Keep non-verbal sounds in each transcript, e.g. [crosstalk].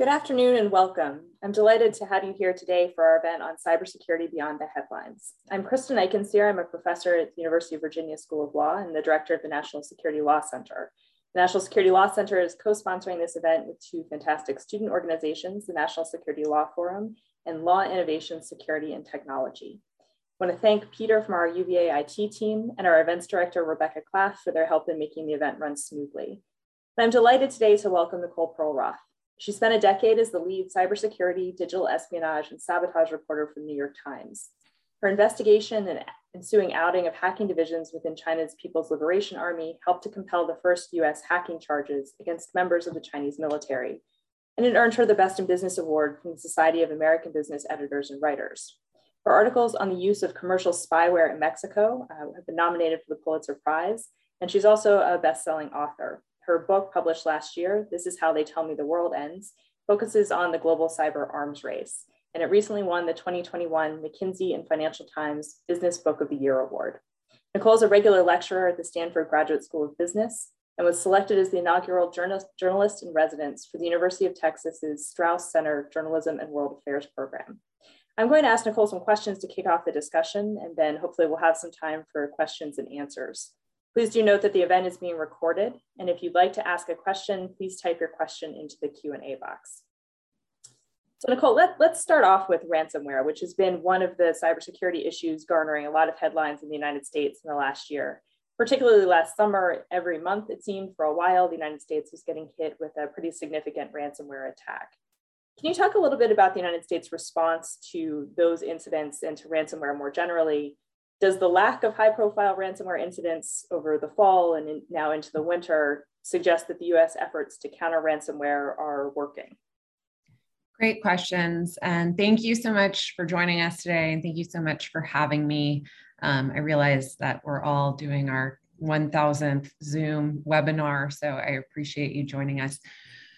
Good afternoon and welcome. I'm delighted to have you here today for our event on cybersecurity beyond the headlines. I'm Kristen Eichensehr. I'm a professor at the University of Virginia School of Law and the director of the National Security Law Center. The National Security Law Center is co-sponsoring this event with two fantastic student organizations, the National Security Law Forum and Law Innovation, Security, and Technology. I want to thank Peter from our UVA IT team and our events director, Rebecca Claff, for their help in making the event run smoothly. And I'm delighted today to welcome Nicole Perlroth. She spent a decade as the lead cybersecurity, digital espionage, and sabotage reporter for the New York Times. Her investigation and ensuing outing of hacking divisions within China's People's Liberation Army helped to compel the first US hacking charges against members of the Chinese military. And it earned her the Best in Business Award from the Society of American Business Editors and Writers. Her articles on the use of commercial spyware in Mexico uh, have been nominated for the Pulitzer Prize, and she's also a best-selling author. Her book, published last year, This is How They Tell Me the World Ends, focuses on the global cyber arms race, and it recently won the 2021 McKinsey and Financial Times Business Book of the Year Award. Nicole is a regular lecturer at the Stanford Graduate School of Business and was selected as the inaugural journalist in residence for the University of Texas's Strauss Center Journalism and World Affairs program. I'm going to ask Nicole some questions to kick off the discussion, and then hopefully we'll have some time for questions and answers. Please do note that the event is being recorded, and if you'd like to ask a question, please type your question into the Q&A box. So Nicole, let, let's start off with ransomware, which has been one of the cybersecurity issues garnering a lot of headlines in the United States in the last year. Particularly last summer, every month it seemed for a while, the United States was getting hit with a pretty significant ransomware attack. Can you talk a little bit about the United States response to those incidents and to ransomware more generally, does the lack of high profile ransomware incidents over the fall and in, now into the winter suggest that the US efforts to counter ransomware are working? Great questions. And thank you so much for joining us today. And thank you so much for having me. Um, I realize that we're all doing our 1000th Zoom webinar, so I appreciate you joining us.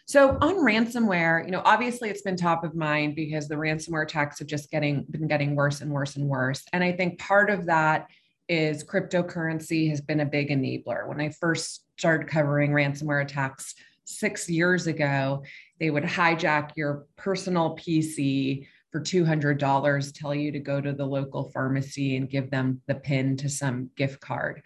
So on ransomware, you know, obviously it's been top of mind because the ransomware attacks have just getting been getting worse and worse and worse. And I think part of that is cryptocurrency has been a big enabler. When I first started covering ransomware attacks 6 years ago, they would hijack your personal PC for $200, tell you to go to the local pharmacy and give them the pin to some gift card.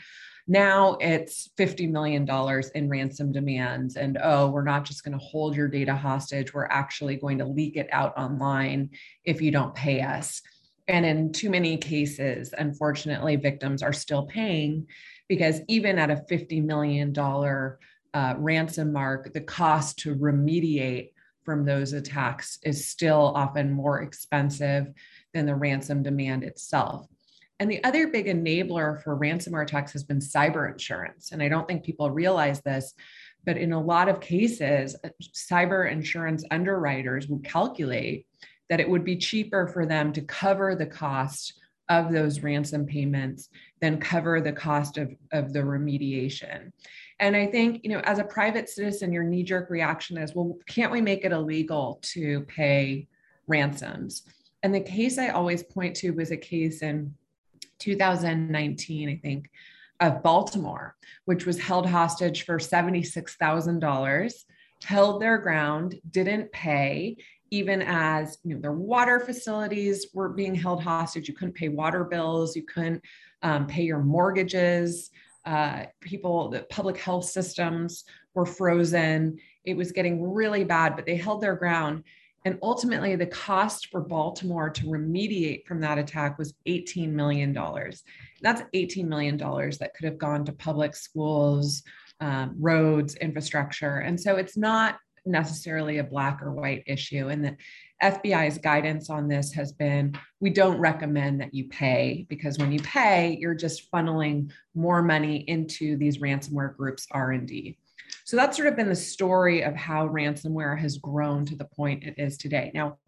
Now it's $50 million in ransom demands. And oh, we're not just going to hold your data hostage, we're actually going to leak it out online if you don't pay us. And in too many cases, unfortunately, victims are still paying because even at a $50 million uh, ransom mark, the cost to remediate from those attacks is still often more expensive than the ransom demand itself. And the other big enabler for ransomware attacks has been cyber insurance. And I don't think people realize this, but in a lot of cases, uh, cyber insurance underwriters would calculate that it would be cheaper for them to cover the cost of those ransom payments than cover the cost of, of the remediation. And I think, you know, as a private citizen, your knee jerk reaction is, well, can't we make it illegal to pay ransoms? And the case I always point to was a case in 2019, I think, of Baltimore, which was held hostage for $76,000, held their ground, didn't pay, even as you know, their water facilities were being held hostage. You couldn't pay water bills, you couldn't um, pay your mortgages. Uh, people, the public health systems were frozen. It was getting really bad, but they held their ground. And ultimately, the cost for Baltimore to remediate from that attack was $18 million. That's $18 million that could have gone to public schools, um, roads, infrastructure. And so it's not necessarily a black or white issue. And the FBI's guidance on this has been we don't recommend that you pay because when you pay, you're just funneling more money into these ransomware groups' R&D. So that's sort of been the story of how ransomware has grown to the point it is today. Now,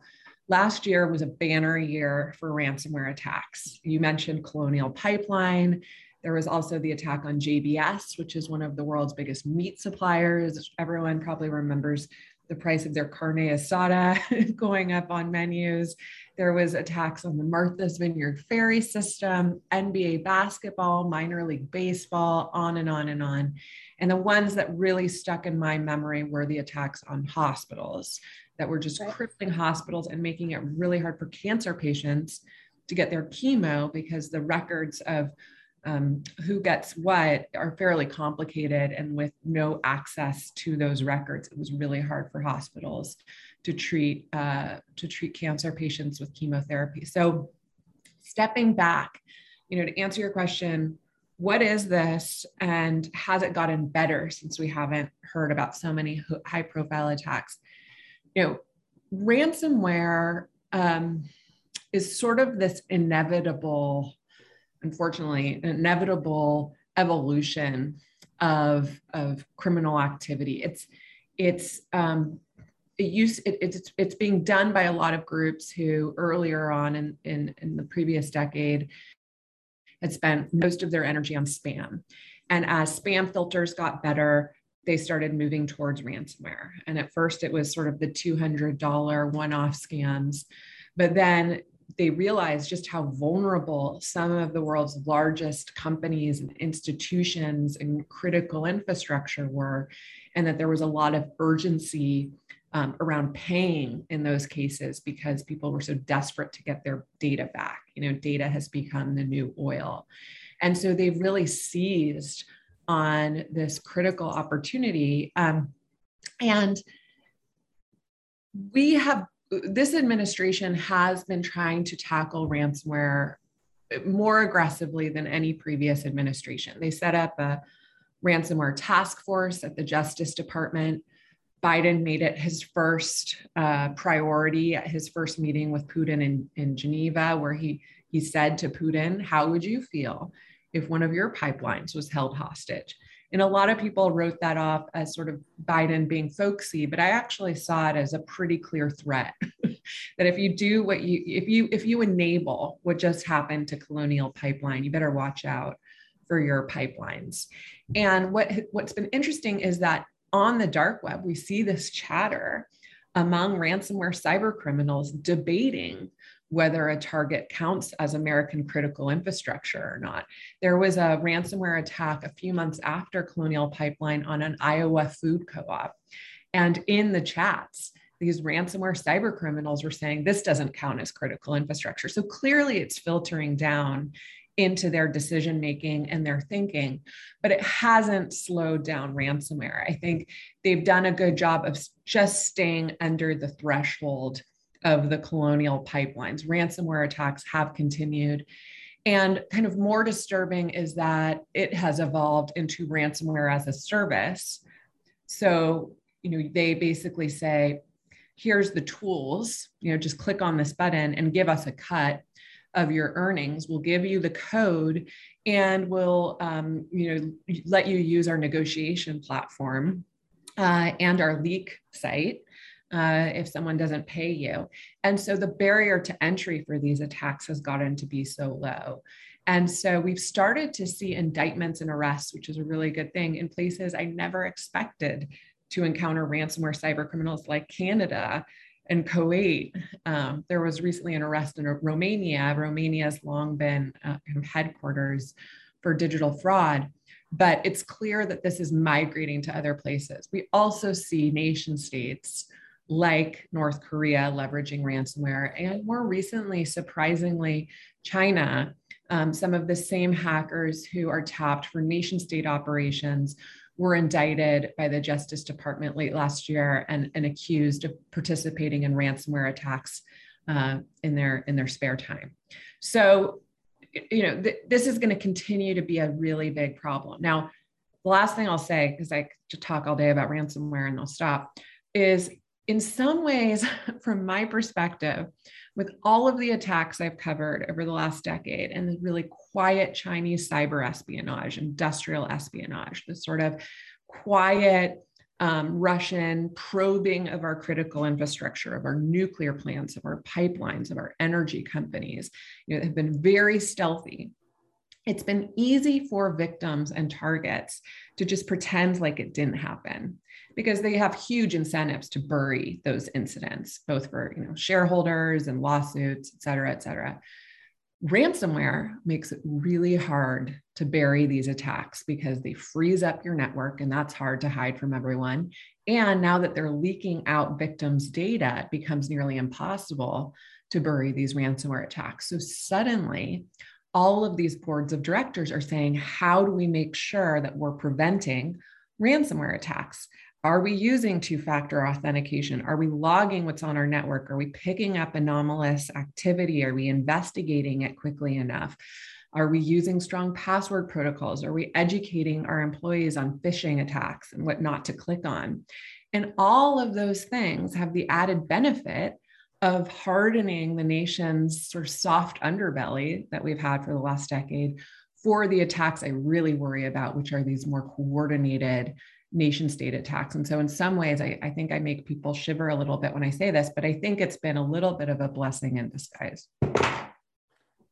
last year was a banner year for ransomware attacks. You mentioned Colonial Pipeline. There was also the attack on JBS, which is one of the world's biggest meat suppliers. Everyone probably remembers the price of their carne asada [laughs] going up on menus. There was attacks on the Martha's Vineyard ferry system, NBA basketball, minor league baseball, on and on and on. And the ones that really stuck in my memory were the attacks on hospitals. that were just right. crippling hospitals and making it really hard for cancer patients to get their chemo because the records of um, who gets what are fairly complicated and with no access to those records it was really hard for hospitals to treat uh, to treat cancer patients with chemotherapy so stepping back you know to answer your question what is this and has it gotten better since we haven't heard about so many high profile attacks? You know ransomware um, is sort of this inevitable unfortunately inevitable evolution of of criminal activity. It's it's um, it it, it's it's being done by a lot of groups who earlier on in in, in the previous decade had spent most of their energy on spam. And as spam filters got better, they started moving towards ransomware. And at first, it was sort of the $200 one off scams. But then they realized just how vulnerable some of the world's largest companies and institutions and critical infrastructure were, and that there was a lot of urgency um, around paying in those cases because people were so desperate to get their data back. You know, data has become the new oil. And so they've really seized on this critical opportunity. Um, and we have, this administration has been trying to tackle ransomware more aggressively than any previous administration. They set up a ransomware task force at the Justice Department Biden made it his first uh, priority at his first meeting with Putin in, in Geneva, where he, he said to Putin, How would you feel if one of your pipelines was held hostage? And a lot of people wrote that off as sort of Biden being folksy, but I actually saw it as a pretty clear threat [laughs] that if you do what you if you if you enable what just happened to Colonial Pipeline, you better watch out for your pipelines. And what what's been interesting is that on the dark web, we see this chatter among ransomware cyber criminals debating whether a target counts as American critical infrastructure or not. There was a ransomware attack a few months after Colonial Pipeline on an Iowa food co op. And in the chats, these ransomware cyber criminals were saying this doesn't count as critical infrastructure. So clearly it's filtering down into their decision making and their thinking, but it hasn't slowed down ransomware. I think they've done a good job of just staying under the threshold of the colonial pipelines. Ransomware attacks have continued. And kind of more disturbing is that it has evolved into ransomware as a service. So, you know, they basically say, here's the tools, you know, just click on this button and give us a cut of your earnings. We'll give you the code and we'll um, you know let you use our negotiation platform uh, and our leak site uh, if someone doesn't pay you. And so the barrier to entry for these attacks has gotten to be so low. And so we've started to see indictments and arrests, which is a really good thing in places I never expected to encounter ransomware cyber criminals like Canada in Kuwait, um, there was recently an arrest in Romania. Romania has long been uh, headquarters for digital fraud, but it's clear that this is migrating to other places. We also see nation states like North Korea leveraging ransomware, and more recently, surprisingly, China. Um, some of the same hackers who are tapped for nation state operations were indicted by the Justice Department late last year and, and accused of participating in ransomware attacks uh, in their in their spare time. So, you know, th- this is going to continue to be a really big problem. Now, the last thing I'll say, because I could talk all day about ransomware and I'll stop, is in some ways, [laughs] from my perspective, with all of the attacks I've covered over the last decade and the really quiet Chinese cyber espionage, industrial espionage, the sort of quiet um, Russian probing of our critical infrastructure, of our nuclear plants, of our pipelines, of our energy companies, you know, have been very stealthy. It's been easy for victims and targets to just pretend like it didn't happen because they have huge incentives to bury those incidents, both for you know shareholders and lawsuits, et cetera, et cetera. Ransomware makes it really hard to bury these attacks because they freeze up your network, and that's hard to hide from everyone. And now that they're leaking out victims' data, it becomes nearly impossible to bury these ransomware attacks. So suddenly, all of these boards of directors are saying, how do we make sure that we're preventing ransomware attacks? Are we using two factor authentication? Are we logging what's on our network? Are we picking up anomalous activity? Are we investigating it quickly enough? Are we using strong password protocols? Are we educating our employees on phishing attacks and what not to click on? And all of those things have the added benefit of hardening the nation's sort of soft underbelly that we've had for the last decade for the attacks I really worry about, which are these more coordinated nation state attacks. And so, in some ways, I, I, think I make people shiver a little bit when I say this, but I think it's been a little bit of a blessing in disguise.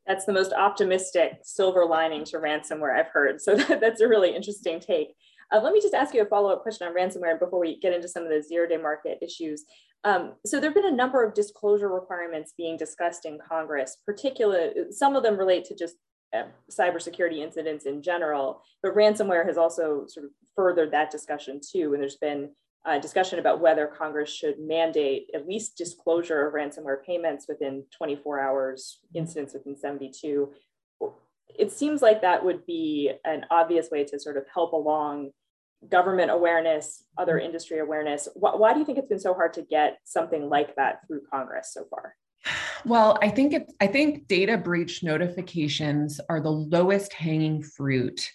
That's the most optimistic silver lining to ransomware I've heard. So, that, [laughs] that's a really interesting take. Uh, let me just ask you a follow up question on ransomware before we get into some of the zero day market issues. Um, so there have been a number of disclosure requirements being discussed in Congress, particularly some of them relate to just uh, cybersecurity incidents in general, but ransomware has also sort of furthered that discussion too. And there's been a discussion about whether Congress should mandate at least disclosure of ransomware payments within 24 hours, incidents within 72. It seems like that would be an obvious way to sort of help along government awareness, other industry awareness. Why, why do you think it's been so hard to get something like that through Congress so far? Well, I think it, I think data breach notifications are the lowest hanging fruit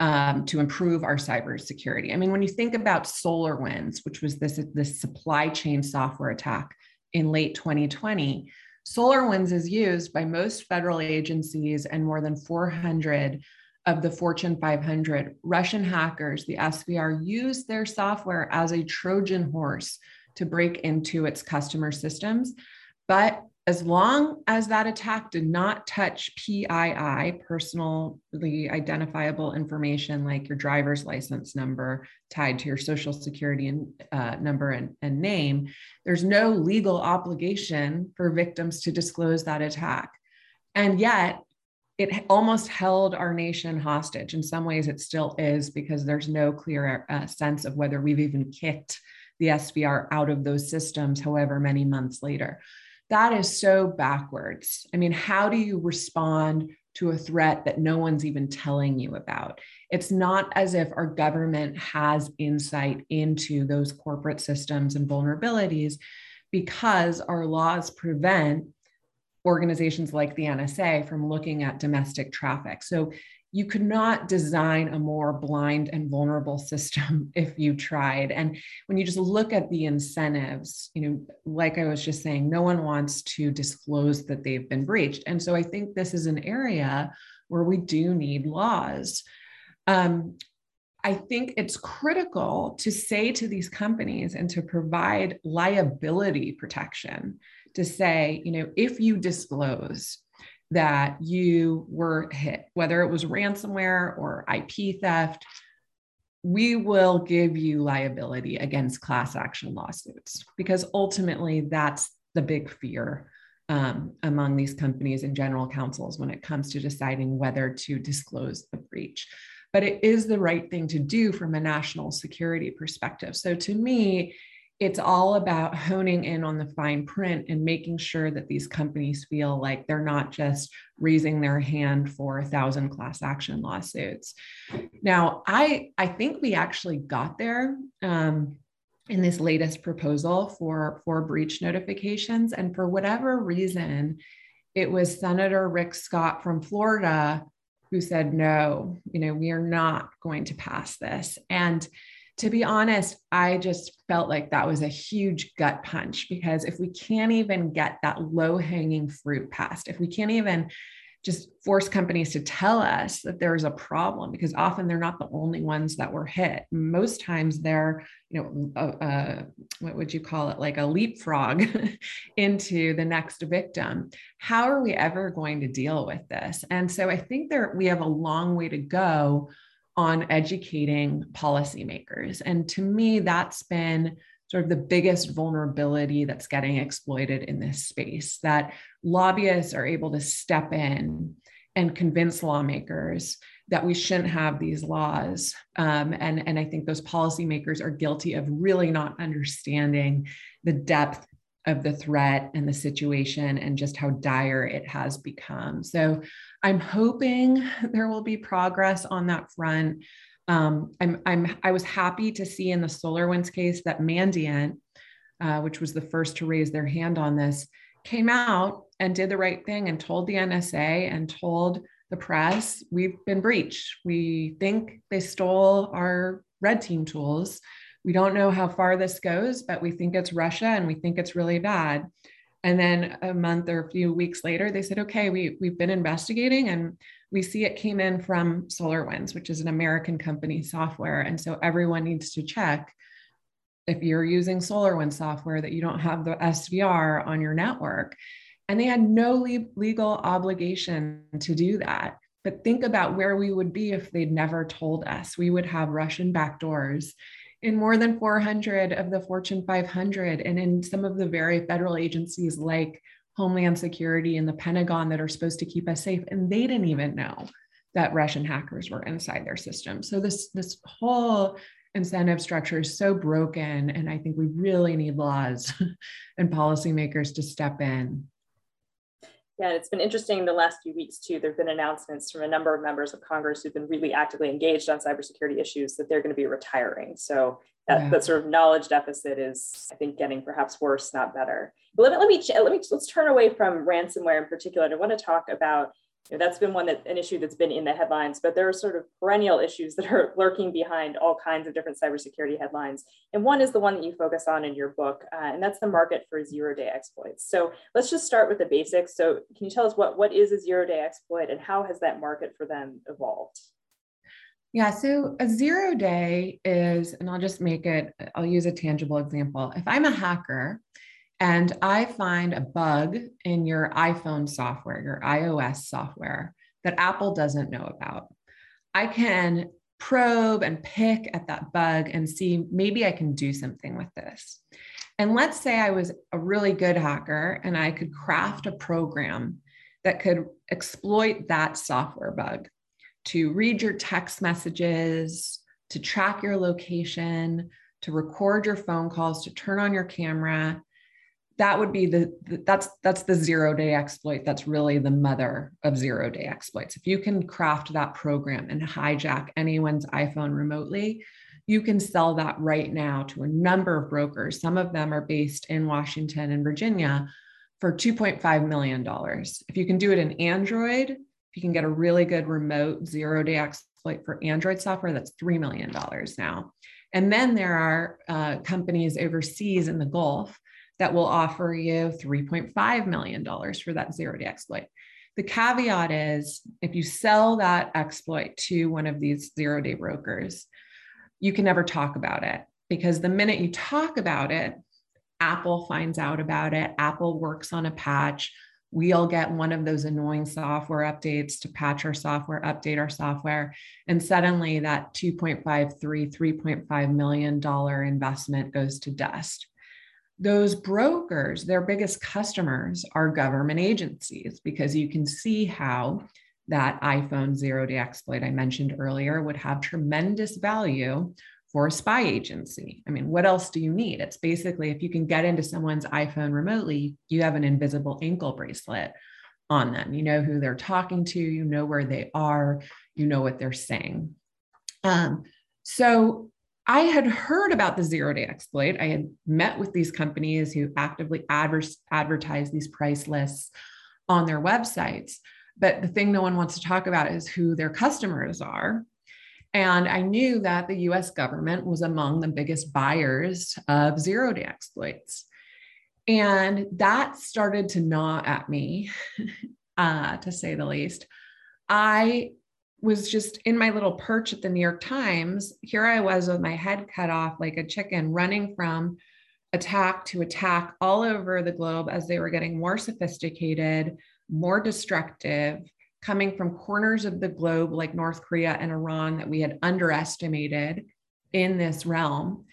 um, to improve our cybersecurity. I mean, when you think about SolarWinds, which was this, this supply chain software attack in late 2020, SolarWinds is used by most federal agencies and more than 400 of the Fortune 500. Russian hackers, the SVR, used their software as a Trojan horse to break into its customer systems. But as long as that attack did not touch PII, personally identifiable information like your driver's license number tied to your social security and, uh, number and, and name, there's no legal obligation for victims to disclose that attack. And yet, it almost held our nation hostage. In some ways, it still is because there's no clear uh, sense of whether we've even kicked the SVR out of those systems, however many months later that is so backwards. I mean, how do you respond to a threat that no one's even telling you about? It's not as if our government has insight into those corporate systems and vulnerabilities because our laws prevent organizations like the NSA from looking at domestic traffic. So you could not design a more blind and vulnerable system [laughs] if you tried. And when you just look at the incentives you know like i was just saying no one wants to disclose that they've been breached. And so i think this is an area where we do need laws. Um, I think it's critical to say to these companies and to provide liability protection to say, you know, if you disclose that you were hit, whether it was ransomware or IP theft, we will give you liability against class action lawsuits because ultimately that's the big fear um, among these companies and general counsels when it comes to deciding whether to disclose the breach. But it is the right thing to do from a national security perspective. So to me, it's all about honing in on the fine print and making sure that these companies feel like they're not just raising their hand for a thousand class action lawsuits. Now, I I think we actually got there. Um, in this latest proposal for, for breach notifications. And for whatever reason, it was Senator Rick Scott from Florida who said, no, you know, we are not going to pass this. And to be honest, I just felt like that was a huge gut punch because if we can't even get that low hanging fruit passed, if we can't even just force companies to tell us that there's a problem because often they're not the only ones that were hit. Most times they're you know uh, uh, what would you call it? Like a leapfrog [laughs] into the next victim. How are we ever going to deal with this? And so i think there we have a long way to go on educating policymakers. And to me, that's been sort of the biggest vulnerability that's getting exploited in this space that lobbyists are able to step in and convince lawmakers that we shouldn't have these laws. Um, and, and I think those policymakers are guilty of really not understanding the depth of the threat and the situation and just how dire it has become. So I'm hoping there will be progress on that front. Um, I'm, I'm, I was happy to see in the SolarWinds case that Mandiant, uh, which was the first to raise their hand on this, came out and did the right thing and told the NSA and told the press, we've been breached. We think they stole our red team tools. We don't know how far this goes, but we think it's Russia and we think it's really bad. And then a month or a few weeks later, they said, okay, we, we've been investigating and we see it came in from SolarWinds, which is an American company software. And so everyone needs to check if you're using SolarWinds software that you don't have the SVR on your network. And they had no le- legal obligation to do that. But think about where we would be if they'd never told us. We would have Russian backdoors in more than 400 of the Fortune 500 and in some of the very federal agencies like Homeland Security and the Pentagon that are supposed to keep us safe. And they didn't even know that Russian hackers were inside their system. So this, this whole incentive structure is so broken. And I think we really need laws [laughs] and policymakers to step in. Yeah, it's been interesting the last few weeks too. There have been announcements from a number of members of Congress who've been really actively engaged on cybersecurity issues that they're going to be retiring. So that, yeah. that sort of knowledge deficit is, I think, getting perhaps worse, not better. But let me, let me let me let's turn away from ransomware in particular. I want to talk about you know, that's been one that an issue that's been in the headlines, but there are sort of perennial issues that are [laughs] lurking behind all kinds of different cybersecurity headlines. And one is the one that you focus on in your book, uh, and that's the market for zero-day exploits. So let's just start with the basics. So can you tell us what, what is a zero-day exploit and how has that market for them evolved? Yeah, so a zero day is, and I'll just make it, I'll use a tangible example. If I'm a hacker and I find a bug in your iPhone software, your iOS software that Apple doesn't know about. I can probe and pick at that bug and see maybe I can do something with this. And let's say I was a really good hacker and I could craft a program that could exploit that software bug to read your text messages, to track your location, to record your phone calls, to turn on your camera, that would be the, that's that's the zero day exploit. That's really the mother of zero day exploits. If you can craft that program and hijack anyone's iphone remotely you can sell that right now to a number of brokers. Some of them are based in washington and virginia for 2.5 million dollars. If you can do it in android if you can get a really good remote zero day exploit for android software that's $3 million now. And then there are uh, companies overseas in the gulf that will offer you $3.5 million for that zero day exploit. The caveat is if you sell that exploit to one of these zero day brokers, you can never talk about it because the minute you talk about it, Apple finds out about it. Apple works on a patch. We all get one of those annoying software updates to patch our software, update our software. And suddenly that 2.53, $3.5 million investment goes to dust those brokers, their biggest customers are government agencies because you can see how that iPhone zero day exploit I mentioned earlier would have tremendous value for a spy agency. I mean, what else do you need? It's basically if you can get into someone's iPhone remotely, you have an invisible ankle bracelet on them. You know who they're talking to, you know where they are, you know what they're saying. Um, so I had heard about the zero day exploit. I had met with these companies who actively adver- advertise these price lists on their websites. But the thing no one wants to talk about is who their customers are. And I knew that the US government was among the biggest buyers of zero day exploits. And that started to gnaw at me, [laughs] uh, to say the least. I was just in my little perch at the New York Times. Here I was with my head cut off like a chicken, running from attack to attack all over the globe as they were getting more sophisticated, more destructive, coming from corners of the globe like North Korea and Iran that we had underestimated in this realm.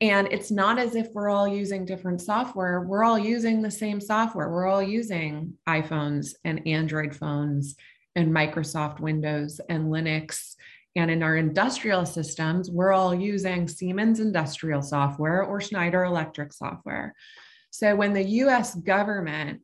And it's not as if we're all using different software. We're all using the same software. We're all using iPhones and Android phones and Microsoft Windows and Linux. And in our industrial systems, we're all using Siemens industrial software or Schneider electric software. So when the US government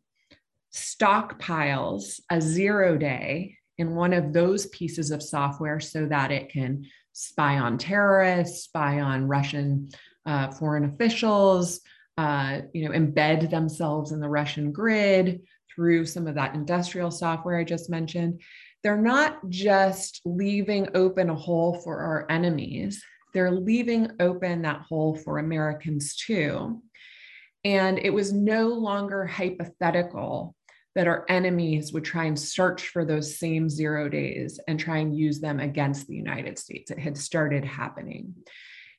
stockpiles a zero day in one of those pieces of software so that it can spy on terrorists, spy on Russian uh, foreign officials, uh, you know, embed themselves in the Russian grid through some of that industrial software I just mentioned. They're not just leaving open a hole for our enemies, they're leaving open that hole for Americans too. And it was no longer hypothetical that our enemies would try and search for those same zero days and try and use them against the United States. It had started happening.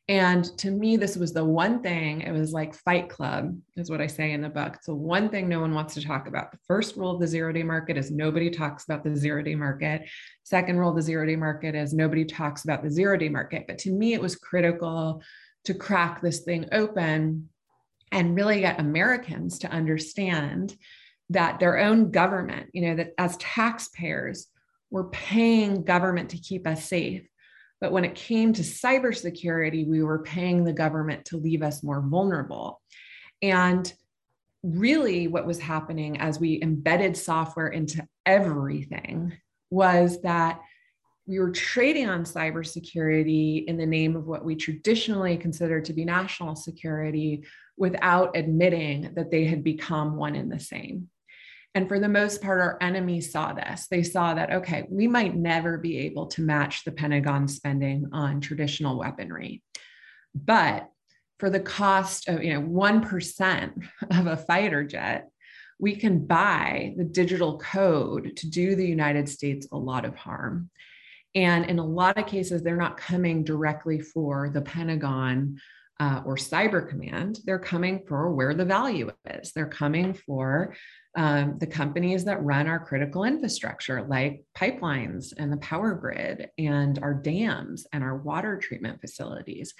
And to me, this was the one thing, it was like Fight Club, is what I say in the book. It's the one thing no one wants to talk about. The first rule of the zero day market is nobody talks about the zero day market. Second rule of the zero day market is nobody talks about the zero day market. But to me, it was critical to crack this thing open and really get Americans to understand that their own government, you know, that as taxpayers, we're paying government to keep us safe but when it came to cybersecurity, we were paying the government to leave us more vulnerable. And really, what was happening as we embedded software into everything was that we were trading on cybersecurity in the name of what we traditionally considered to be national security without admitting that they had become one and the same. And for the most part, our enemies saw this. They saw that, okay, we might never be able to match the Pentagon spending on traditional weaponry. But for the cost of, you know, 1% [laughs] of a fighter jet, we can buy the digital code to do the United States a lot of harm. And in a lot of cases, they're not coming directly for the Pentagon uh, or Cyber Command. They're coming for where the value is. They're coming for um, the companies that run our critical infrastructure, like pipelines and the power grid and our dams and our water treatment facilities.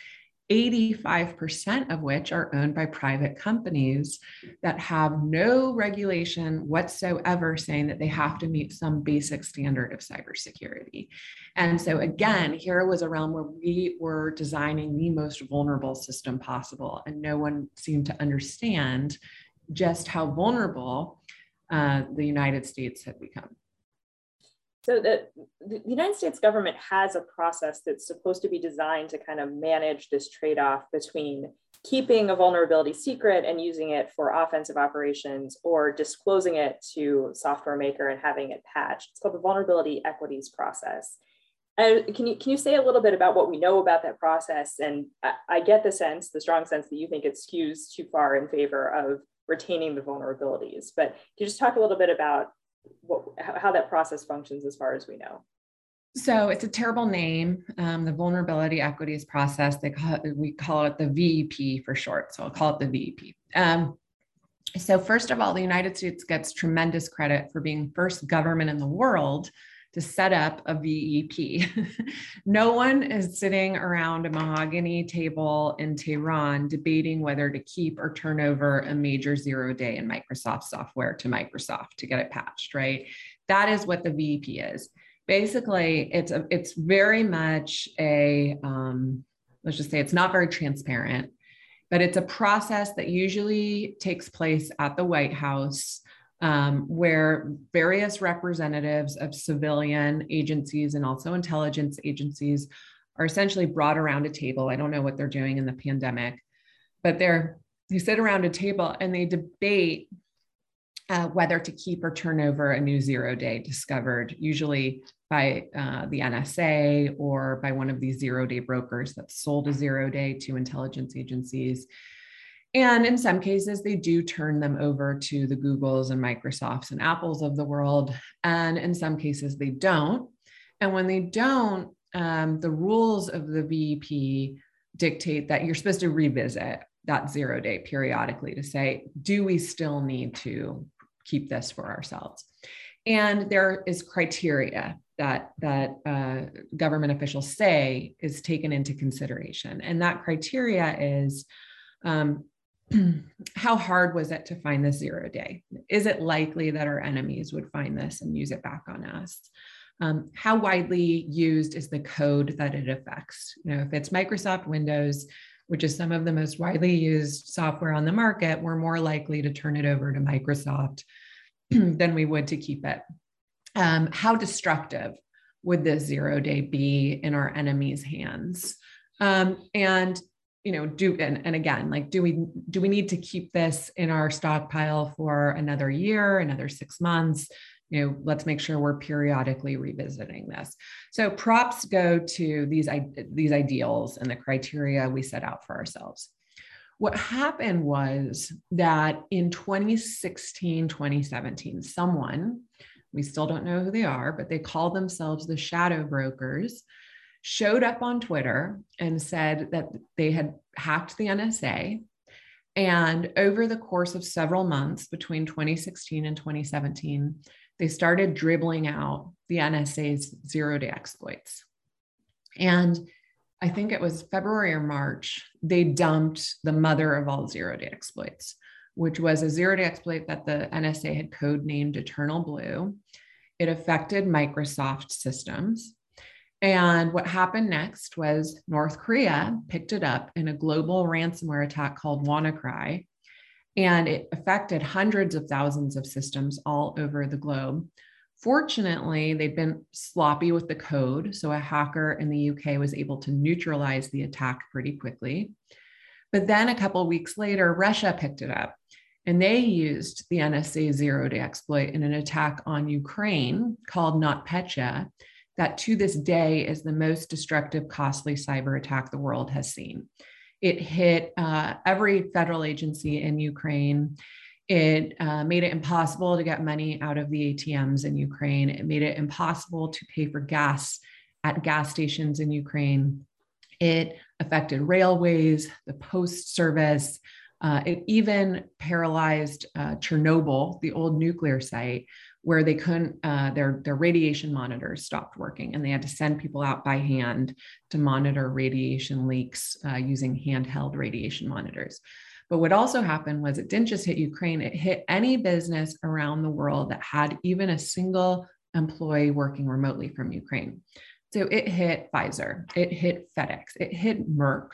85% of which are owned by private companies that have no regulation whatsoever saying that they have to meet some basic standard of cybersecurity. And so, again, here was a realm where we were designing the most vulnerable system possible, and no one seemed to understand just how vulnerable uh, the United States had become. So the, the United States government has a process that's supposed to be designed to kind of manage this trade-off between keeping a vulnerability secret and using it for offensive operations or disclosing it to software maker and having it patched. It's called the vulnerability equities process. Uh, can you can you say a little bit about what we know about that process? And I, I get the sense, the strong sense that you think it skews too far in favor of retaining the vulnerabilities. But can you just talk a little bit about what, how that process functions as far as we know? So it's a terrible name, um, the vulnerability equities process. They call it, we call it the VEP for short. So I'll call it the VEP. Um, so first of all, the United States gets tremendous credit for being first government in the world to set up a VEP. [laughs] no one is sitting around a mahogany table in Tehran debating whether to keep or turn over a major zero day in Microsoft software to Microsoft to get it patched, right? That is what the VEP is. Basically, it's a, it's very much a um, let's just say it's not very transparent, but it's a process that usually takes place at the White House um, where various representatives of civilian agencies and also intelligence agencies are essentially brought around a table. I don't know what they're doing in the pandemic, but they're they sit around a table and they debate uh, whether to keep or turn over a new zero day discovered, usually by uh, the NSA or by one of these zero day brokers that sold a zero day to intelligence agencies. And in some cases, they do turn them over to the Googles and Microsofts and Apples of the world. And in some cases, they don't. And when they don't, um, the rules of the VEP dictate that you're supposed to revisit that zero day periodically to say, do we still need to keep this for ourselves? And there is criteria that that uh, government officials say is taken into consideration, and that criteria is. Um, [clears throat] how hard was it to find this zero day? Is it likely that our enemies would find this and use it back on us? Um, how widely used is the code that it affects? You know, if it's Microsoft Windows, which is some of the most widely used software on the market, we're more likely to turn it over to Microsoft [clears throat] than we would to keep it. Um, how destructive would this zero day be in our enemies' hands? Um, and you know, do and, and again, like, do we do we need to keep this in our stockpile for another year, another six months? you know let's make sure we're periodically revisiting this. So props go to these these ideals and the criteria we set out for ourselves. What happened was that in 2016 2017 someone we still don't know who they are but they called themselves the shadow brokers showed up on twitter and said that they had hacked the nsa and over the course of several months between 2016 and 2017 they started dribbling out the NSA's zero day exploits. And I think it was February or March, they dumped the mother of all zero day exploits, which was a zero day exploit that the NSA had codenamed Eternal Blue. It affected Microsoft systems. And what happened next was North Korea picked it up in a global ransomware attack called WannaCry and it affected hundreds of thousands of systems all over the globe. Fortunately, they'd been sloppy with the code, so a hacker in the UK was able to neutralize the attack pretty quickly. But then a couple weeks later, Russia picked it up and they used the NSA zero day exploit in an attack on Ukraine called NotPetya, that to this day is the most destructive, costly cyber attack the world has seen. It hit uh, every federal agency in Ukraine. It uh, made it impossible to get money out of the ATMs in Ukraine. It made it impossible to pay for gas at gas stations in Ukraine. It affected railways, the post service. Uh, it even paralyzed uh, Chernobyl, the old nuclear site, where they couldn't uh, their their radiation monitors stopped working and they had to send people out by hand to monitor radiation leaks uh, using handheld radiation monitors. But what also happened was it didn't just hit ukraine it hit any business around the world that had even a single employee working remotely from ukraine. So it hit pfizer it hit fedex it hit merck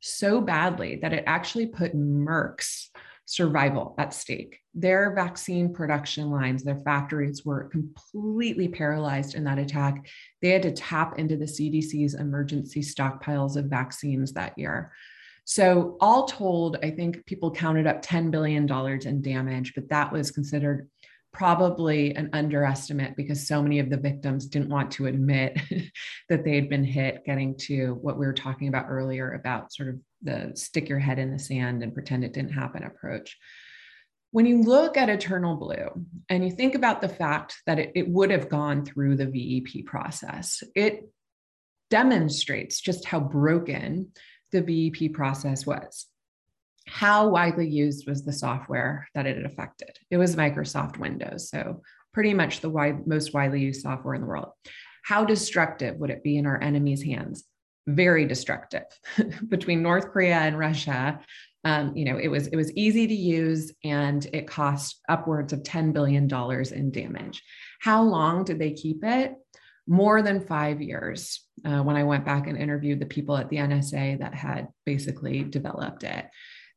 so badly that it actually put merck's survival at stake. Their vaccine production lines, their factories were completely paralyzed in that attack. They had to tap into the CDC's emergency stockpiles of vaccines that year. So, all told, I think people counted up $10 billion in damage, but that was considered probably an underestimate because so many of the victims didn't want to admit [laughs] that they had been hit, getting to what we were talking about earlier about sort of the stick your head in the sand and pretend it didn't happen approach. When you look at Eternal Blue and you think about the fact that it, it would have gone through the VEP process, it demonstrates just how broken the VEP process was. How widely used was the software that it affected? It was Microsoft Windows, so pretty much the wide, most widely used software in the world. How destructive would it be in our enemies' hands? Very destructive [laughs] between North Korea and Russia. Um, you know, it was it was easy to use and it cost upwards of $10 billion in damage. How long did they keep it? More than five years. Uh, when I went back and interviewed the people at the NSA that had basically developed it,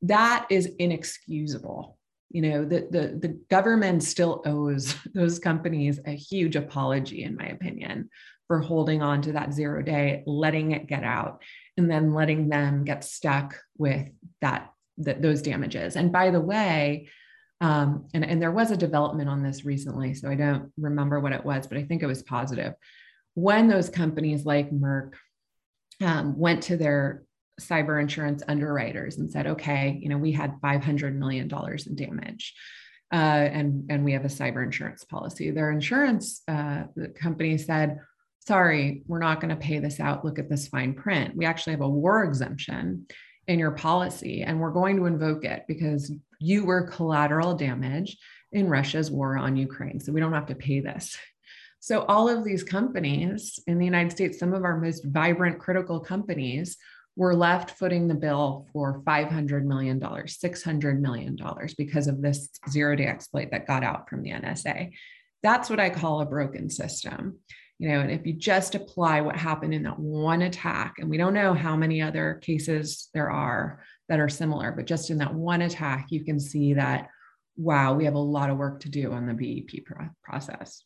that is inexcusable. You know, the, the, the government still owes [laughs] those companies a huge apology, in my opinion, for holding on to that zero day, letting it get out, and then letting them get stuck with that, that those damages. And by the way, um, and, and there was a development on this recently, so I don't remember what it was, but I think it was positive. When those companies like Merck um, went to their cyber insurance underwriters and said, okay, you know, we had $500 million in damage. Uh, and, and we have a cyber insurance policy. Their insurance uh, company said, sorry, we're not going to pay this out. Look at this fine print. We actually have a war exemption in your policy, and we're going to invoke it because you were collateral damage in Russia's war on Ukraine. So we don't have to pay this. So, all of these companies in the United States, some of our most vibrant critical companies, were left footing the bill for $500 million, $600 million because of this zero day exploit that got out from the NSA. That's what I call a broken system. You know, and if you just apply what happened in that one attack, and we don't know how many other cases there are that are similar, but just in that one attack, you can see that, wow, we have a lot of work to do on the VEP process.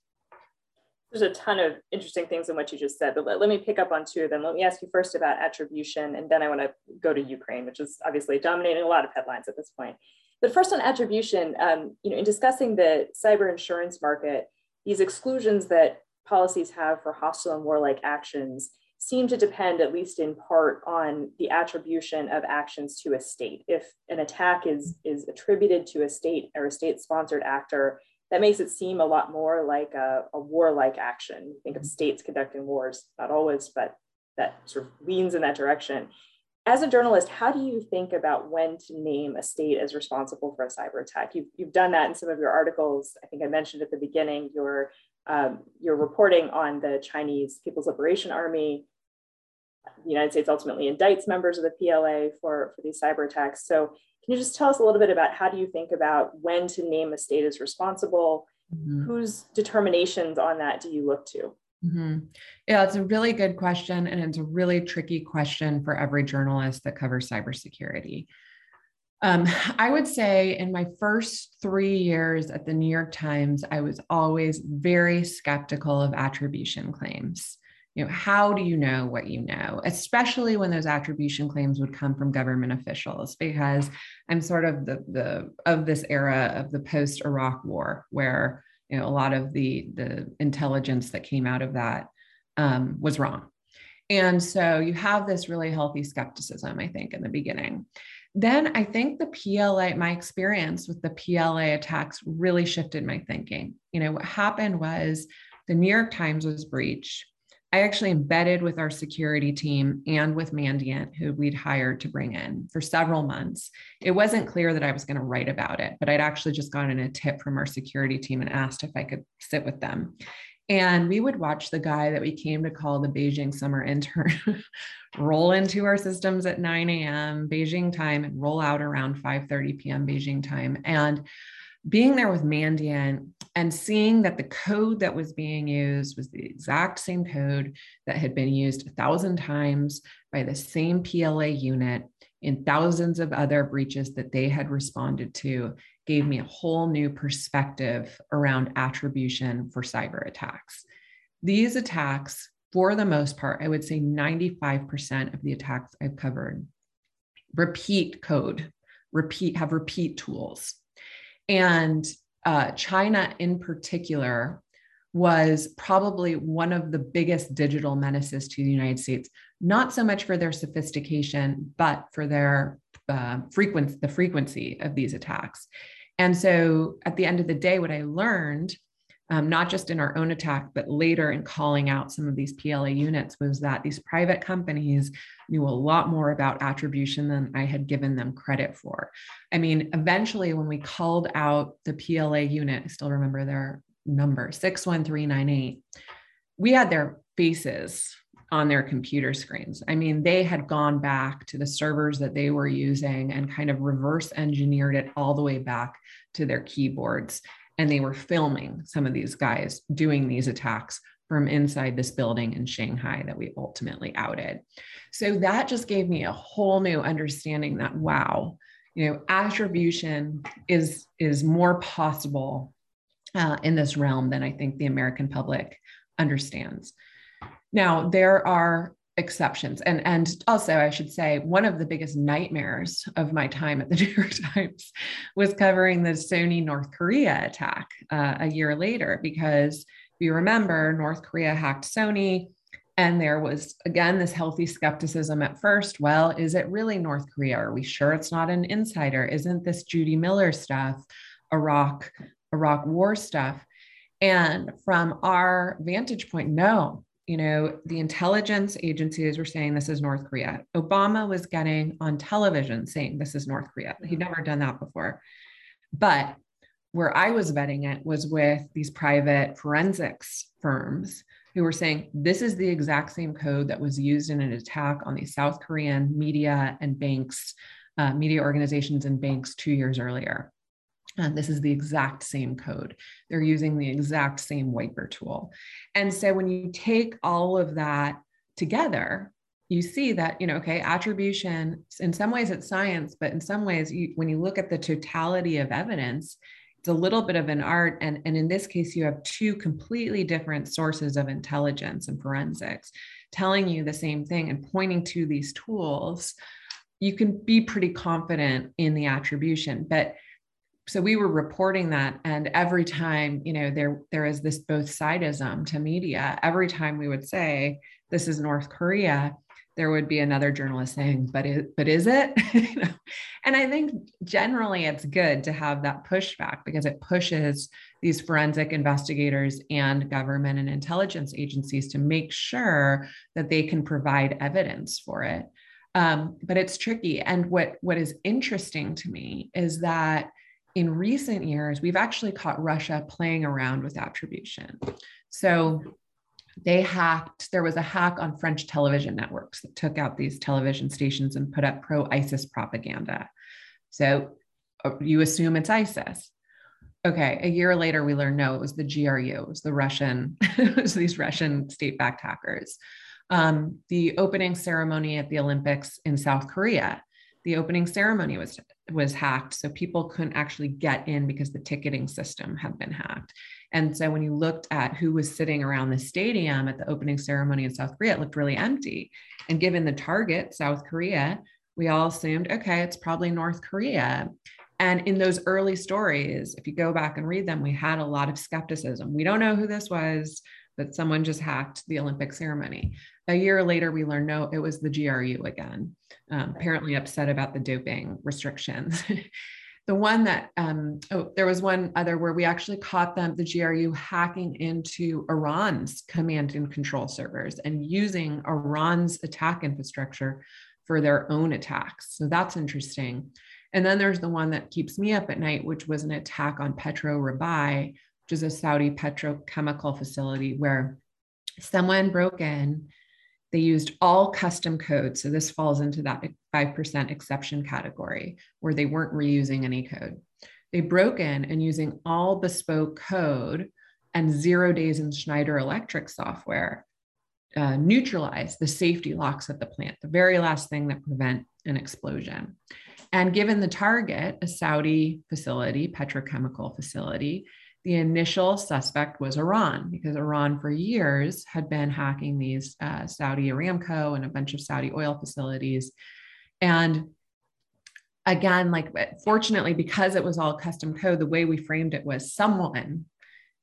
There's a ton of interesting things in what you just said, but let, let, me pick up on two of them. Let me ask you first about attribution, and then I want to go to Ukraine, which is obviously dominating a lot of headlines at this point. But first on attribution, um, you know, in discussing the cyber insurance market, these exclusions that policies have for hostile and warlike actions seem to depend, at least in part, on the attribution of actions to a state. If an attack is, is attributed to a state or a state sponsored actor, that makes it seem a lot more like a, a warlike action. Think of mm-hmm. states conducting wars, not always, but that sort of leans in that direction. As a journalist, how do you think about when to name a state as responsible for a cyber attack? You've, you've done that in some of your articles. I think I mentioned at the beginning your, um, your reporting on the Chinese People's Liberation Army. The United States ultimately indicts members of the PLA for, for these cyber attacks. So can you just tell us a little bit about how do you think about when to name a state as responsible? Mm-hmm. Whose determinations on that do you look to? Mm-hmm. Yeah, it's a really good question. And it's a really tricky question for every journalist that covers cybersecurity. Um, [laughs] I would say in my first three years at the New York Times, I was always very skeptical of attribution claims. You know how do you know what you know? Especially when those attribution claims would come from government officials because i'm sort of the the of this era of the post iraq war where you know a lot of the the intelligence that came out of that um, was wrong. And so you have this really healthy skepticism i think in the beginning then i think the pla my experience with the pla attacks really shifted my thinking you know what happened was the new york times was breached I actually embedded with our security team and with Mandiant, who we'd hired to bring in for several months. It wasn't clear that I was going to write about it, but I'd actually just gotten a tip from our security team and asked if I could sit with them. And we would watch the guy that we came to call the Beijing summer intern [laughs] roll into our systems at 9 a.m. Beijing time and roll out around 5:30 p.m. Beijing time. And being there with Mandiant and seeing that the code that was being used was the exact same code that had been used a thousand times by the same PLA unit in thousands of other breaches that they had responded to gave me a whole new perspective around attribution for cyber attacks. These attacks, for the most part, I would say 95% of the attacks I've covered repeat code, repeat, have repeat tools. And uh, China, in particular, was probably one of the biggest digital menaces to the United States, not so much for their sophistication, but for their uh, frequency, the frequency of these attacks. And so at the end of the day, what I learned um, not just in our own attack, but later in calling out some of these PLA units, was that these private companies knew a lot more about attribution than I had given them credit for. I mean, eventually, when we called out the PLA unit, I still remember their number 61398, we had their faces on their computer screens. I mean, they had gone back to the servers that they were using and kind of reverse engineered it all the way back to their keyboards and they were filming some of these guys doing these attacks from inside this building in Shanghai that we ultimately outed. So that just gave me a whole new understanding that wow, you know, attribution is is more possible uh, in this realm than I think the American public understands. Now there are exceptions. And, and also, I should say, one of the biggest nightmares of my time at the [laughs] New York Times was covering the Sony North Korea attack uh, a year later, because if you remember, North Korea hacked Sony. And there was, again, this healthy skepticism at first. Well, is it really North Korea? Are we sure it's not an insider? Isn't this Judy Miller stuff, Iraq, Iraq war stuff? And from our vantage point, no, you know, the intelligence agencies were saying this is North Korea. Obama was getting on television saying this is North Korea. He'd never done that before. But where I was vetting it was with these private forensics firms who were saying this is the exact same code that was used in an attack on the South Korean media and banks, uh, media organizations and banks two years earlier. And this is the exact same code. They're using the exact same wiper tool. And so when you take all of that together, you see that, you know, okay, attribution, in some ways it's science, but in some ways, you, when you look at the totality of evidence, it's a little bit of an art. And, and in this case, you have two completely different sources of intelligence and forensics telling you the same thing and pointing to these tools. You can be pretty confident in the attribution. But so we were reporting that and every time you know there there is this both sidism to media every time we would say this is north korea there would be another journalist saying, but it, but is it? [laughs] And I think generally it's good to have that pushback because it pushes these forensic investigators and government and intelligence agencies to make sure that they can provide evidence for it. Um, but it's tricky. And what what is interesting to me is that in recent years, we've actually caught Russia playing around with attribution. So they hacked, there was a hack on French television networks that took out these television stations and put up pro ISIS propaganda. So uh, you assume it's ISIS. Okay, a year later, we learned no, it was the GRU, it was the Russian, [laughs] it was these Russian state backed hackers. Um, the opening ceremony at the Olympics in South Korea, the opening ceremony was was hacked so people couldn't actually get in because the ticketing system had been hacked and so when you looked at who was sitting around the stadium at the opening ceremony in South Korea, it looked really empty. And given the target, South Korea, we all assumed, okay, it's probably North Korea. And in those early stories, if you go back and read them, we had a lot of skepticism. We don't know who this was, but someone just hacked the Olympic ceremony. A year later, we learned no, it was the GRU again, um, apparently upset about the doping restrictions. [laughs] the one that um, oh there was one other where we actually caught them the gru hacking into iran's command and control servers and using iran's attack infrastructure for their own attacks so that's interesting and then there's the one that keeps me up at night which was an attack on Petro Rabigh which is a saudi petrochemical facility where someone broke in they used all custom code. So this falls into that 5% exception category where they weren't reusing any code. They broke in and using all bespoke code and zero days in Schneider Electric software uh, neutralize the safety locks at the plant, the very last thing that prevent an explosion. And given the target, a Saudi facility, petrochemical facility, the initial suspect was Iran, because Iran for years had been hacking these uh, Saudi Aramco and a bunch of Saudi oil facilities. And again, like fortunately, because it was all custom code, the way we framed it was someone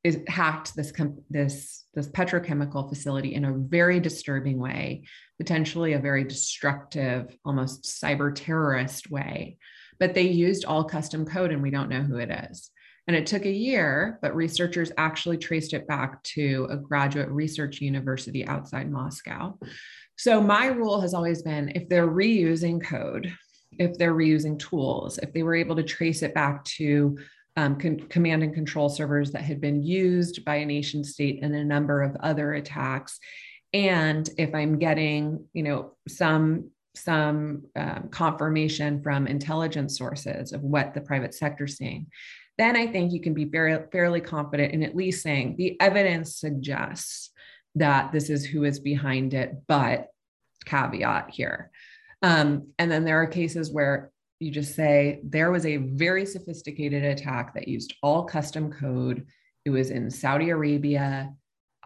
is hacked this this this petrochemical facility in a very disturbing way, potentially a very destructive, almost cyber terrorist way. But they used all custom code, and we don't know who it is. And it took a year, but researchers actually traced it back to a graduate research university outside Moscow. So my rule has always been if they're reusing code, if they're reusing tools, if they were able to trace it back to um, con- command and control servers that had been used by a nation state in a number of other attacks, and if I'm getting, you know, some some um, confirmation from intelligence sources of what the private sector is seeing, then I think you can be very, fairly confident in at least saying the evidence suggests that this is who is behind it, but caveat here. Um, and then there are cases where you just say there was a very sophisticated attack that used all custom code. It was in Saudi Arabia.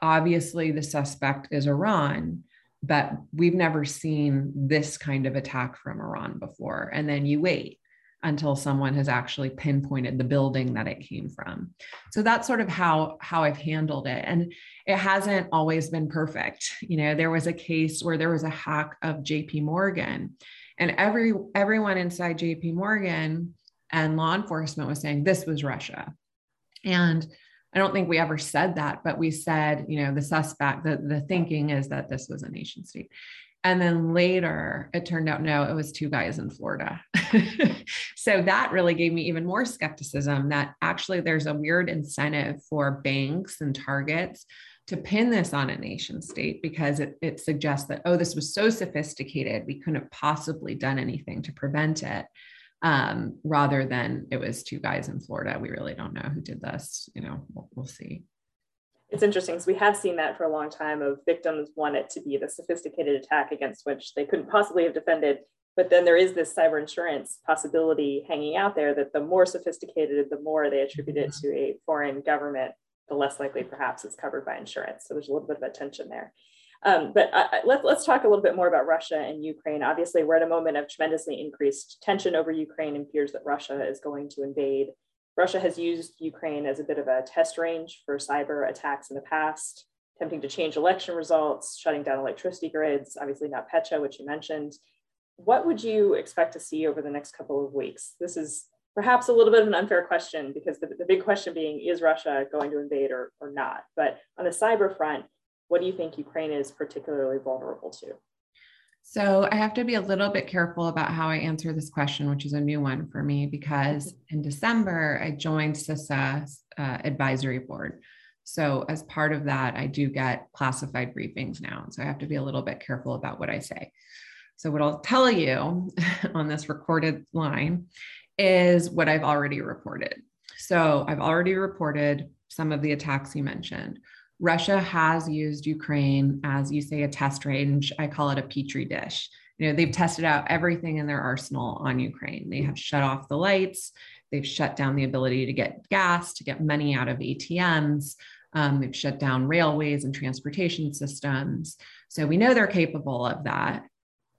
Obviously, the suspect is Iran, but we've never seen this kind of attack from Iran before. And then you wait until someone has actually pinpointed the building that it came from. So that's sort of how how I've handled it and it hasn't always been perfect. You know, there was a case where there was a hack of JP Morgan and every everyone inside JP Morgan and law enforcement was saying this was Russia. And I don't think we ever said that, but we said, you know, the suspect, the, the thinking is that this was a nation state. And then later, it turned out no, it was two guys in Florida. [laughs] so that really gave me even more skepticism that actually there's a weird incentive for banks and targets to pin this on a nation state because it, it suggests that, oh, this was so sophisticated, we couldn't have possibly done anything to prevent it. Um, rather than it was two guys in Florida. We really don't know who did this. You know, we'll, we'll see it's interesting because we have seen that for a long time of victims want it to be the sophisticated attack against which they couldn't possibly have defended. But then there is this cyber insurance possibility hanging out there that the more sophisticated the more they attribute it to a foreign government the less likely perhaps it's covered by insurance. So there's a little bit of a tension there. Um, but uh, let, let's talk a little bit more about Russia and Ukraine. Obviously, we're at a moment of tremendously increased tension over Ukraine and fears that Russia is going to invade Russia has used Ukraine as a bit of a test range for cyber attacks in the past, attempting to change election results, shutting down electricity grids, obviously not NotPetya, which you mentioned. What would you expect to see over the next couple of weeks? This is perhaps a little bit of an unfair question because the, the big question being, is Russia going to invade or, or not? But on the cyber front, what do you think Ukraine is particularly vulnerable to? So I have to be a little bit careful about how I answer this question, which is a new one for me because mm-hmm. in December I joined CISA uh, advisory board. So as part of that, I do get classified briefings now. So I have to be a little bit careful about what I say. So what I'll tell you [laughs] on this recorded line is what I've already reported. So I've already reported some of the attacks you mentioned. Russia has used Ukraine as you say a test range. I call it a petri dish. You know, they've tested out everything in their arsenal on Ukraine. They have shut off the lights. They've shut down the ability to get gas, to get money out of ATMs. Um, they've shut down railways and transportation systems. So we know they're capable of that.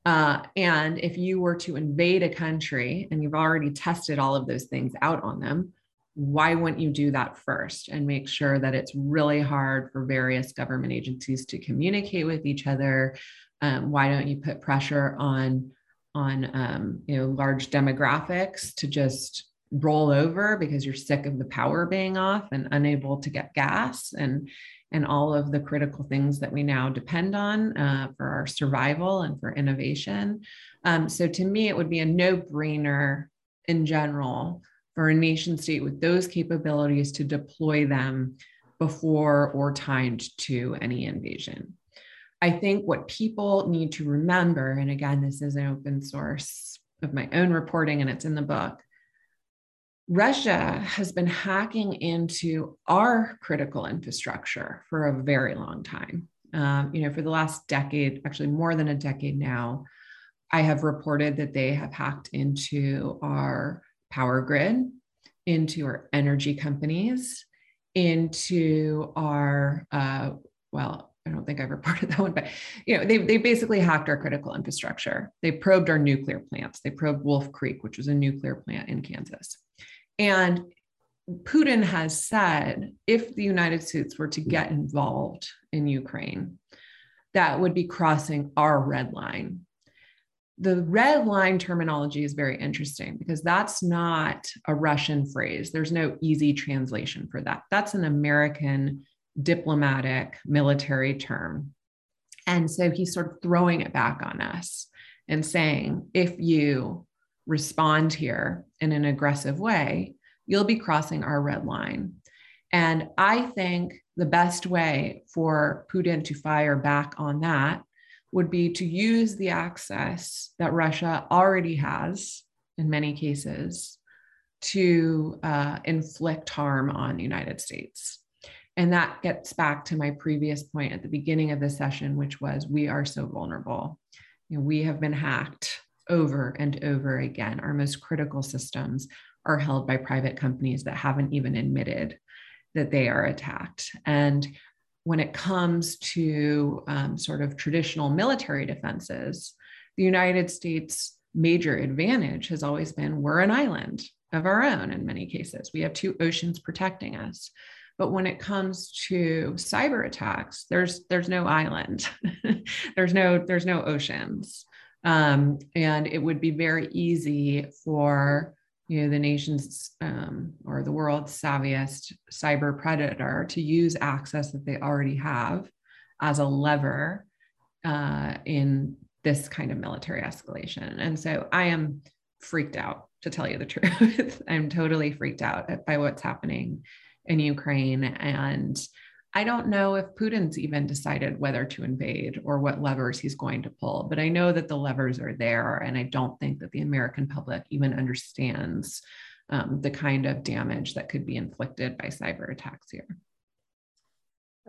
Uh, and if you were to invade a country and you've already tested all of those things out on them, why wouldn't you do that first and make sure that it's really hard for various government agencies to communicate with each other? Um, why don't you put pressure on on um, you know large demographics to just roll over because you're sick of the power being off and unable to get gas and and all of the critical things that we now depend on uh, for our survival and for innovation. Um, so to me, it would be a no-brainer in general for a nation state with those capabilities to deploy them before or timed to any invasion. I think what people need to remember, and again, this is an open source of my own reporting and it's in the book. Russia has been hacking into our critical infrastructure for a very long time. Um, you know, for the last decade, actually more than a decade now, I have reported that they have hacked into our power grid, into our energy companies, into our, uh, well, I don't think I've [laughs] reported that one, but you know, they, they basically hacked our critical infrastructure. They probed our nuclear plants. They probed Wolf Creek, which was a nuclear plant in Kansas. And Putin has said if the United States were to get involved in Ukraine, that would be crossing our red line the red line terminology is very interesting because that's not a Russian phrase. There's no easy translation for that. That's an American diplomatic military term. And so he's sort of throwing it back on us and saying, if you respond here in an aggressive way, you'll be crossing our red line. And I think the best way for Putin to fire back on that would be to use the access that Russia already has in many cases to uh, inflict harm on the United States. And that gets back to my previous point at the beginning of the session, which was we are so vulnerable. You know, we have been hacked over and over again. Our most critical systems are held by private companies that haven't even admitted that they are attacked. And when it comes to um, sort of traditional military defenses, the United States' major advantage has always been we're an island of our own in many cases. We have two oceans protecting us. But when it comes to cyber attacks, there's there's no island, [laughs] there's no there's no oceans, um, and it would be very easy for you know the nation's um, or the world's savviest cyber predator to use access that they already have as a lever uh, in this kind of military escalation. And so I am freaked out to tell you the [laughs] truth. I'm totally freaked out by what's happening in Ukraine. And I don't know if Putin's even decided whether to invade or what levers he's going to pull, but I know that the levers are there. And I don't think that the American public even understands um, the kind of damage that could be inflicted by cyber attacks here.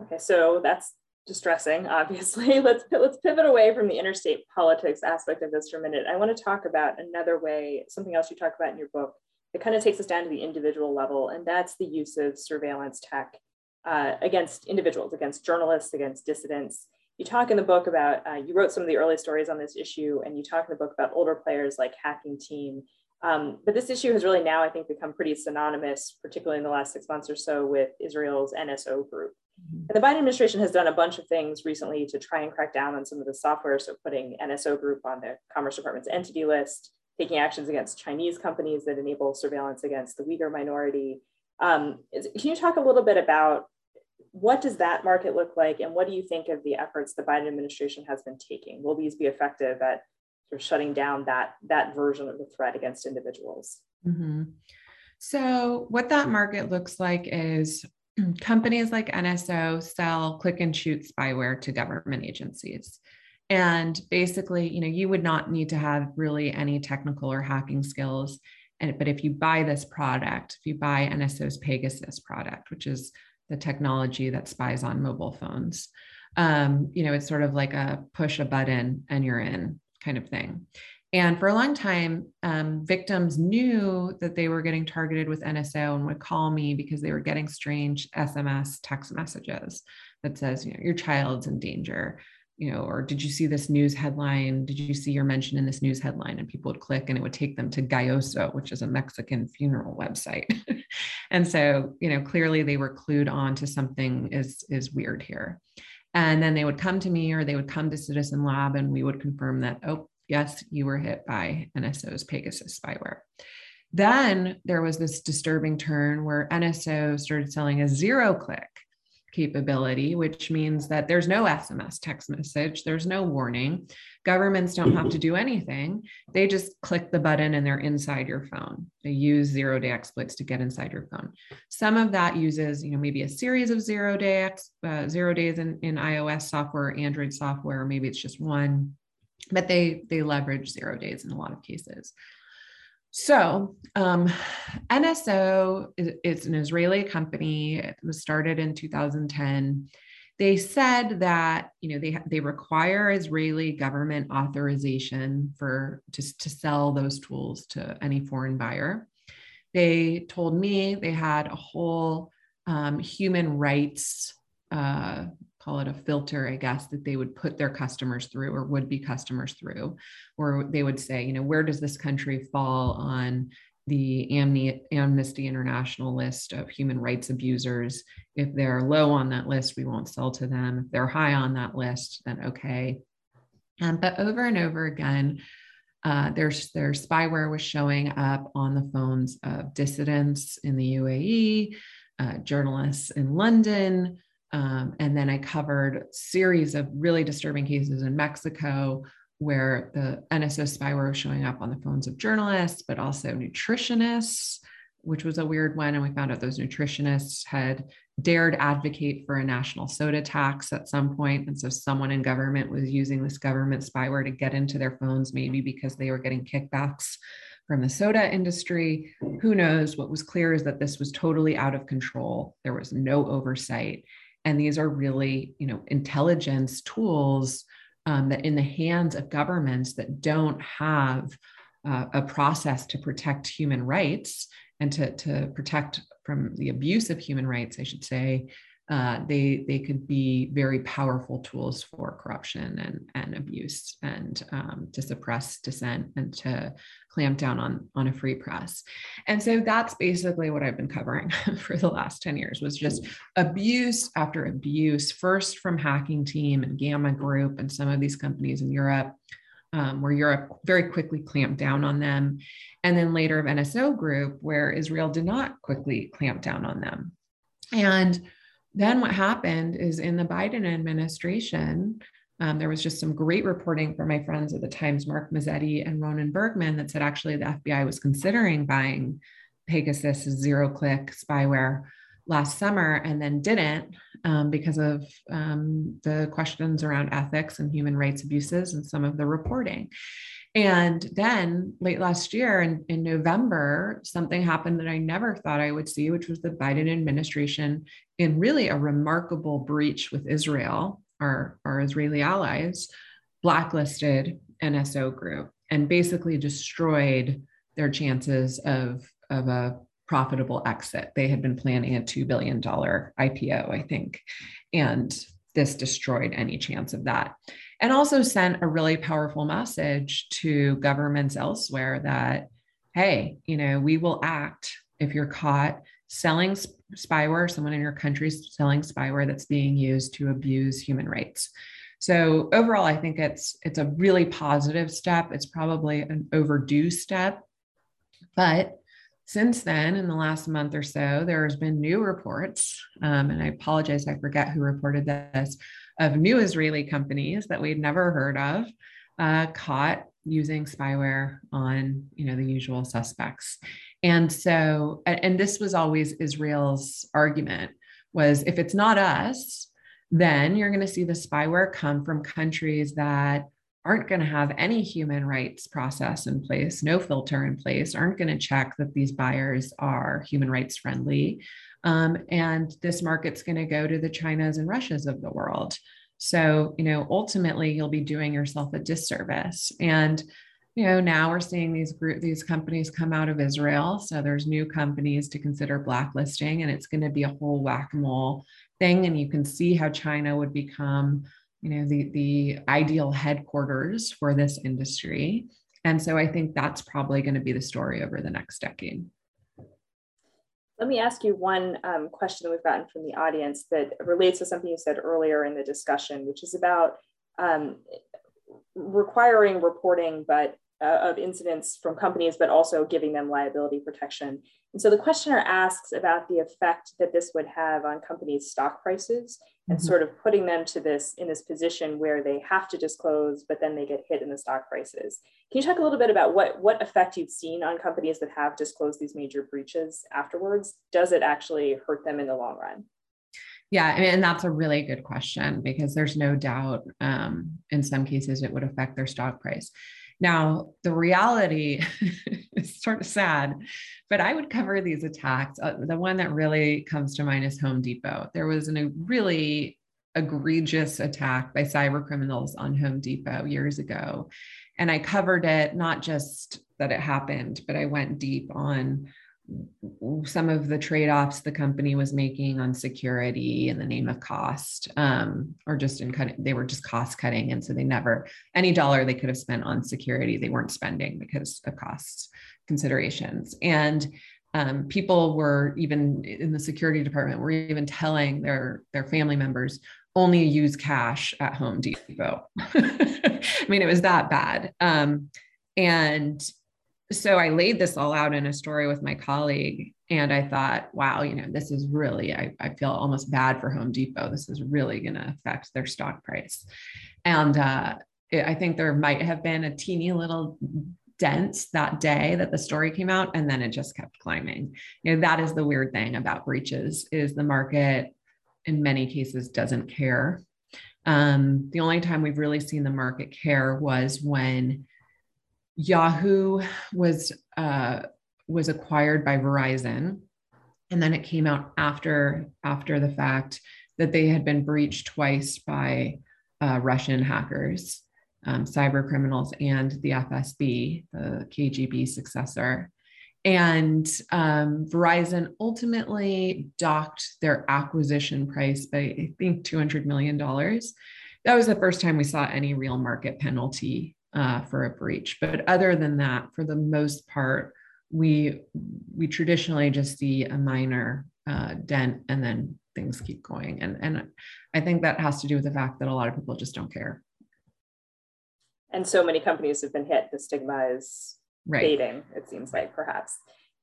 Okay, so that's distressing, [laughs] obviously. [laughs] Let's let's pivot away from the interstate politics aspect of this for a minute. I want to talk about another way, something else you talk about in your book. It kind of takes us down to the individual level, and that's the use of surveillance tech uh, against individuals, against journalists, against dissidents. You talk in the book about, uh, you wrote some of the early stories on this issue, and you talk in the book about older players like Hacking Team. Um, but this issue has really now, I think, become pretty synonymous, particularly in the last six months or so, with Israel's NSO group. Mm-hmm. And the Biden administration has done a bunch of things recently to try and crack down on some of the software. So putting NSO Group on the Commerce Department's entity list, taking actions against Chinese companies that enable surveillance against the Uyghur minority. Um, can you talk a little bit about what does that market look like, and what do you think of the efforts the Biden administration has been taking? Will these be effective at sort of shutting down that that version of the threat against individuals? Mm-hmm. So, what that market looks like is [clears throat] companies like NSO sell click and shoot spyware to government agencies. And basically, you know, you would not need to have really any technical or hacking skills. And but if you buy this product, if you buy NSO's Pegasus product, which is the technology that spies on mobile phones, um, you know, it's sort of like a push a button and you're in kind of thing. And for a long time, um, victims knew that they were getting targeted with NSO and would call me because they were getting strange SMS text messages that says, you know, your child's in danger, you know, or did you see this news headline? Did you see your mention in this news headline? And people would click and it would take them to Gayosso, which is a Mexican funeral website. [laughs] and so, you know, clearly they were clued on to something is is weird here. And then they would come to me or they would come to Citizen Lab and we would confirm that, oh, yes, you were hit by NSO's Pegasus spyware. Then there was this disturbing turn where NSO started selling a zero click capability, which means that there's no SMS text message, there's no warning. Governments don't have to do anything. They just click the button and they're inside your phone. They use zero day exploits to get inside your phone. Some of that uses, you know, maybe a series of zero day uh, zero days in, in iOS software, Android software, maybe it's just one but they they leverage zero days in a lot of cases. So um, NSO is, is an Israeli company. It was started in 2010. They said that you know they they require Israeli government authorization for to, to sell those tools to any foreign buyer. They told me they had a whole um, human rights uh, call it a filter, I guess, that they would put their customers through or would be customers through, where they would say, you know, where does this country fall on the Amnesty International list of human rights abusers? If they're low on that list, we won't sell to them. If they're high on that list, then okay. Um, but over and over again, uh, there's their spyware was showing up on the phones of dissidents in the UAE, uh, journalists in London, um, and then I covered series of really disturbing cases in Mexico where the NSO spyware was showing up on the phones of journalists, but also nutritionists, which was a weird one. And we found out those nutritionists had dared advocate for a national soda tax at some point. And so someone in government was using this government spyware to get into their phones, maybe because they were getting kickbacks from the soda industry. Who knows? What was clear is that this was totally out of control. There was no oversight and these are really you know intelligence tools um, that in the hands of governments that don't have uh, a process to protect human rights and to, to protect from the abuse of human rights i should say uh, they they could be very powerful tools for corruption and and abuse and um, to suppress dissent and to clamp down on on a free press and so that's basically what i've been covering [laughs] for the last 10 years was just abuse after abuse first from hacking team and gamma group and some of these companies in europe um, where Europe very quickly clamped down on them, and then later of NSO Group, where Israel did not quickly clamp down on them. And then what happened is in the Biden administration, um, there was just some great reporting from my friends at the Times, Mark Mazzetti and Ronen Bergman, that said actually the FBI was considering buying Pegasus zero click spyware last summer and then didn't um, because of um, the questions around ethics and human rights abuses and some of the reporting. And then late last year in, in November, something happened that I never thought I would see, which was the Biden administration, in really a remarkable breach with Israel, our, our Israeli allies, blacklisted NSO group and basically destroyed their chances of, of a profitable exit. They had been planning a $2 billion IPO, I think. And this destroyed any chance of that. And also sent a really powerful message to governments elsewhere that, hey, you know, we will act if you're caught selling spyware, someone in your country is selling spyware that's being used to abuse human rights. So overall, I think it's it's a really positive step. It's probably an overdue step, but since then, in the last month or so, there has been new reports, um, and I apologize, I forget who reported this, of new Israeli companies that we'd never heard of uh, caught using spyware on, you know, the usual suspects. And so, and this was always Israel's argument was if it's not us, then you're going to see the spyware come from countries that aren't going to have any human rights process in place, no filter in place, aren't going to check that these buyers are human rights friendly. Um, and this market's going to go to the Chinas and Russias of the world. So, you know, ultimately you'll be doing yourself a disservice. And, you know, now we're seeing these group, these companies come out of Israel. So there's new companies to consider blacklisting, and it's going to be a whole whack-a-mole thing. And you can see how China would become you know the the ideal headquarters for this industry and so i think that's probably going to be the story over the next decade let me ask you one um, question that we've gotten from the audience that relates to something you said earlier in the discussion which is about um, requiring reporting but uh, of incidents from companies, but also giving them liability protection. And so the questioner asks about the effect that this would have on companies' stock prices and mm-hmm. sort of putting them to this in this position where they have to disclose, but then they get hit in the stock prices. Can you talk a little bit about what, what effect you've seen on companies that have disclosed these major breaches afterwards? Does it actually hurt them in the long run? Yeah, I mean, and that's a really good question because there's no doubt um, in some cases it would affect their stock price. Now, the reality [laughs] is sort of sad, but I would cover these attacks. Uh, the one that really comes to mind is Home Depot. There was an, a really egregious attack by cyber criminals on Home Depot years ago. And I covered it, not just that it happened, but I went deep on some of the trade-offs the company was making on security in the name of cost um, or just in cutting they were just cost cutting and so they never any dollar they could have spent on security they weren't spending because of cost considerations. And um, people were even in the security department were even telling their their family members only use cash at home depot. [laughs] I mean it was that bad. Um, and so I laid this all out in a story with my colleague. And I thought, wow, you know, this is really, I, I feel almost bad for Home Depot. This is really going to affect their stock price. And uh, it, I think there might have been a teeny little dent that day that the story came out and then it just kept climbing you know that is the weird thing about breaches is the market in many cases doesn't care um, the only time we've really seen the market care was when Yahoo was uh, was acquired by Verizon, and then it came out after after the fact that they had been breached twice by uh, Russian hackers, um, cyber criminals, and the FSB, the KGB successor. And um, Verizon ultimately docked their acquisition price by, I think, $200 million. That was the first time we saw any real market penalty uh, for a breach. But other than that, for the most part, we we traditionally just see a minor uh, dent and then things keep going. And and I think that has to do with the fact that a lot of people just don't care. And so many companies have been hit. The stigma is right. fading. It seems like perhaps.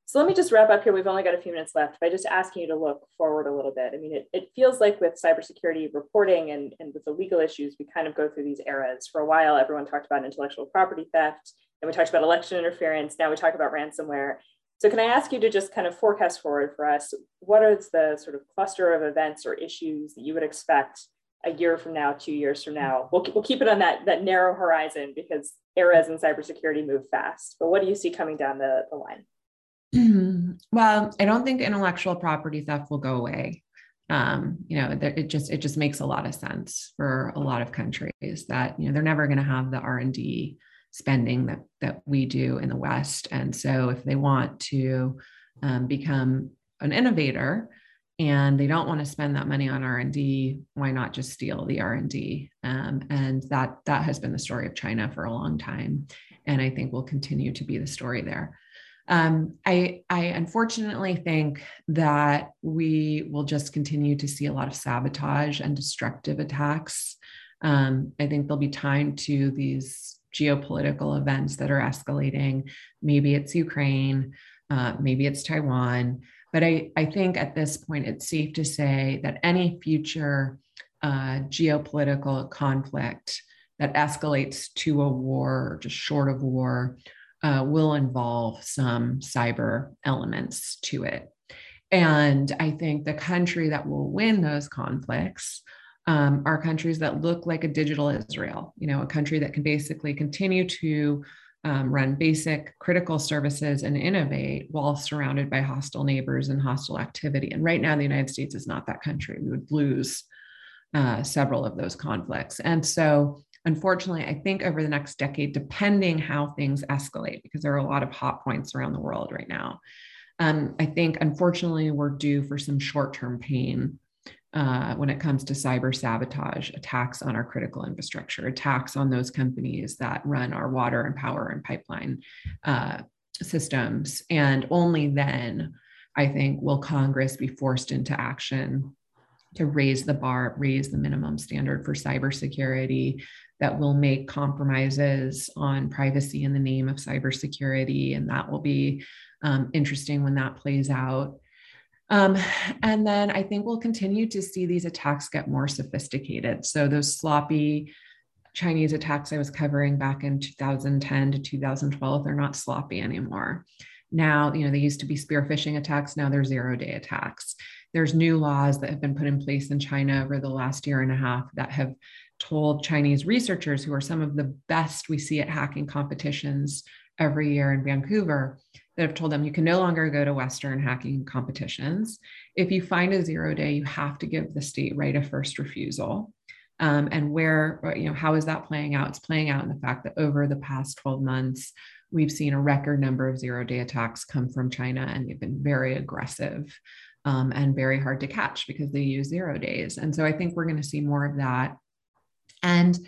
So let me just wrap up here. We've only got a few minutes left by just asking you to look forward a little bit. I mean, it, it feels like with cybersecurity reporting and, and with the legal issues, we kind of go through these eras. For a while, everyone talked about intellectual property theft, and we talked about election interference. Now we talk about ransomware. So can I ask you to just kind of forecast forward for us? What are the sort of cluster of events or issues that you would expect a year from now, two years from now? We'll, we'll keep it on that, that narrow horizon because eras in cybersecurity move fast. But what do you see coming down the, the line? [clears throat] well, I don't think intellectual property theft will go away. Um, you know, it just it just makes a lot of sense for a lot of countries that you know they're never going to have the R and D spending that that we do in the West, and so if they want to um, become an innovator and they don't want to spend that money on r&d why not just steal the r&d um, and that that has been the story of china for a long time. And i think will continue to be the story there um, I, I unfortunately think that we will just continue to see a lot of sabotage and destructive attacks. Um, I think there'll be time to these geopolitical events that are escalating. Maybe it's Ukraine, uh, maybe it's Taiwan. But I, I think at this point, it's safe to say that any future uh, geopolitical conflict that escalates to a war just short of war uh, will involve some cyber elements to it. And I think the country that will win those conflicts um, are countries that look like a digital Israel, you know, a country that can basically continue to um, run basic critical services and innovate while surrounded by hostile neighbors and hostile activity. And right now, the United States is not that country. We would lose uh, several of those conflicts. And so unfortunately, I think over the next decade, depending how things escalate, because there are a lot of hot points around the world right now, um, I think unfortunately we're due for some short term pain uh, when it comes to cyber sabotage, attacks on our critical infrastructure, attacks on those companies that run our water and power and pipeline uh, systems. And only then, I think, will Congress be forced into action to raise the bar, raise the minimum standard for cybersecurity, that will make compromises on privacy in the name of cybersecurity. And that will be um, interesting when that plays out. Um, and then I think we'll continue to see these attacks get more sophisticated. So those sloppy Chinese attacks I was covering back in 2010 to 2012, they're not sloppy anymore. Now, you know, they used to be spear phishing attacks. Now they're zero day attacks. There's new laws that have been put in place in China over the last year and a half that have told Chinese researchers, who are some of the best we see at hacking competitions every year in Vancouver, that have told them you can no longer go to Western hacking competitions. If you find a zero day, you have to give the state right of first refusal. Um, and where, you know, how is that playing out? It's playing out in the fact that over the past 12 months, we've seen a record number of zero day attacks come from China, and they've been very aggressive um, and very hard to catch because they use zero days. And so I think we're going to see more of that and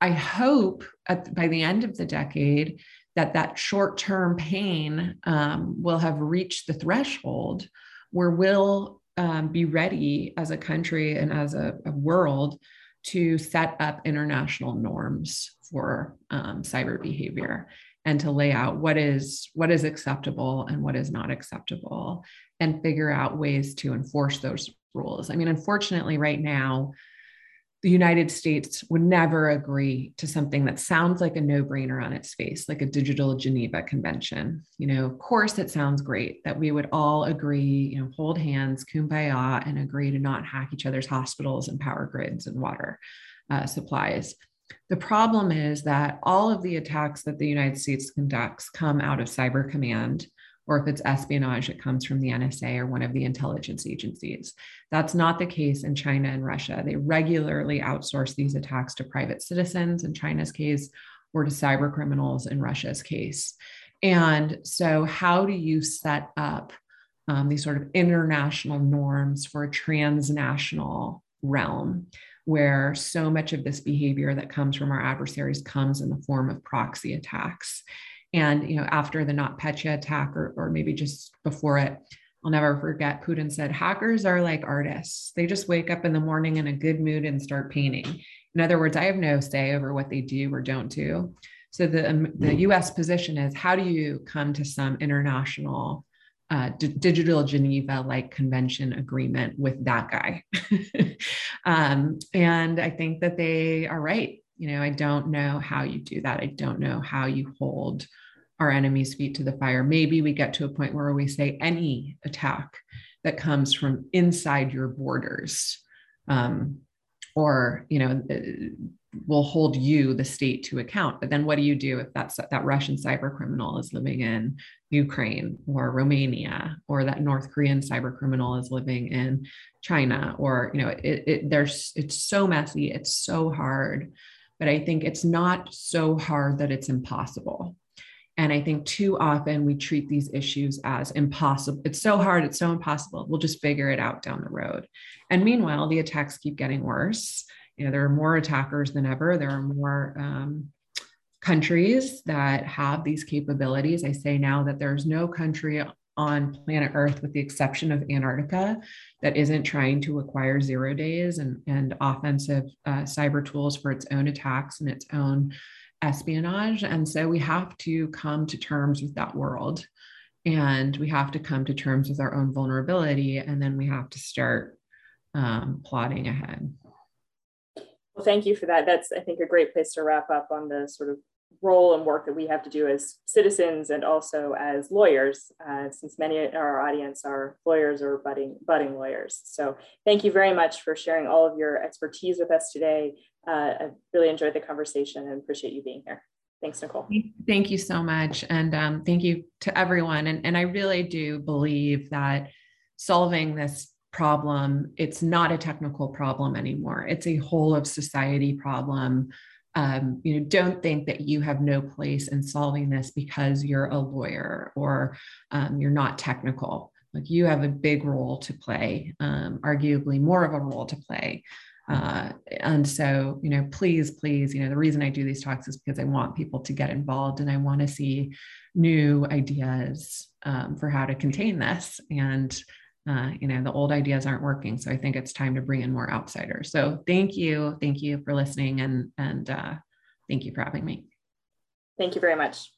I hope at, by the end of the decade that that short-term pain um, will have reached the threshold where we'll um, be ready as a country and as a, a, world to set up international norms for um, cyber behavior and to lay out what is what is acceptable and what is not acceptable and figure out ways to enforce those rules. I mean unfortunately right now the United States would never agree to something that sounds like a no brainer on its face, like a digital Geneva Convention. You know, of course, it sounds great that we would all agree, you know, hold hands, kumbaya, and agree to not hack each other's hospitals and power grids and water uh, supplies. The problem is that all of the attacks that the United States conducts come out of Cyber Command or if it's espionage, it comes from the NSA or one of the intelligence agencies. That's not the case in China and Russia. They regularly outsource these attacks to private citizens in China's case or to cyber criminals in Russia's case. And so, how do you set up um, these sort of international norms for a transnational realm? where so much of this behavior that comes from our adversaries comes in the form of proxy attacks. And you know, after the NotPetya attack, or, or maybe just before it, I'll never forget Putin said, hackers are like artists. They just wake up in the morning in a good mood and start painting. In other words, I have no say over what they do or don't do. So the, um, the US position is how do you come to some international uh, D- digital Geneva like convention agreement with that guy. [laughs] um, and I think that they are right. You know, I don't know how you do that. I don't know how you hold our enemies' feet to the fire. Maybe we get to a point where we say any attack that comes from inside your borders. Um, or you know will hold you, the state, to account. But then what do you do if that's that Russian cyber criminal is living in Ukraine or Romania, or that North Korean cyber criminal is living in China, or you know, it, it there's it's so messy, it's so hard. But I think it's not so hard that it's impossible. And I think too often we treat these issues as impossible. It's so hard, it's so impossible. We'll just figure it out down the road. And meanwhile, the attacks keep getting worse you know there are more attackers than ever there are more um, countries that have these capabilities i say now that there's no country on planet earth with the exception of antarctica that isn't trying to acquire zero days and, and offensive uh, cyber tools for its own attacks and its own espionage and so we have to come to terms with that world and we have to come to terms with our own vulnerability and then we have to start um, plotting ahead well, thank you for that. That's, I think, a great place to wrap up on the sort of role and work that we have to do as citizens and also as lawyers, uh, since many of our audience are lawyers or budding, budding lawyers. So thank you very much for sharing all of your expertise with us today. Uh, I really enjoyed the conversation and appreciate you being here. Thanks, Nicole. Thank you so much. And um, thank you to everyone. And, and I really do believe that solving this problem. It's not a technical problem anymore. It's a whole of society problem. Um, you know, don't think that you have no place in solving this because you're a lawyer or um, you're not technical. Like you have a big role to play, um, arguably more of a role to play. Uh, and so, you know, please, please, you know, the reason I do these talks is because I want people to get involved and I want to see new ideas um, for how to contain this. And uh, you know the old ideas aren't working so i think it's time to bring in more outsiders. So thank you thank you for listening and and uh, thank you for having me. Thank you very much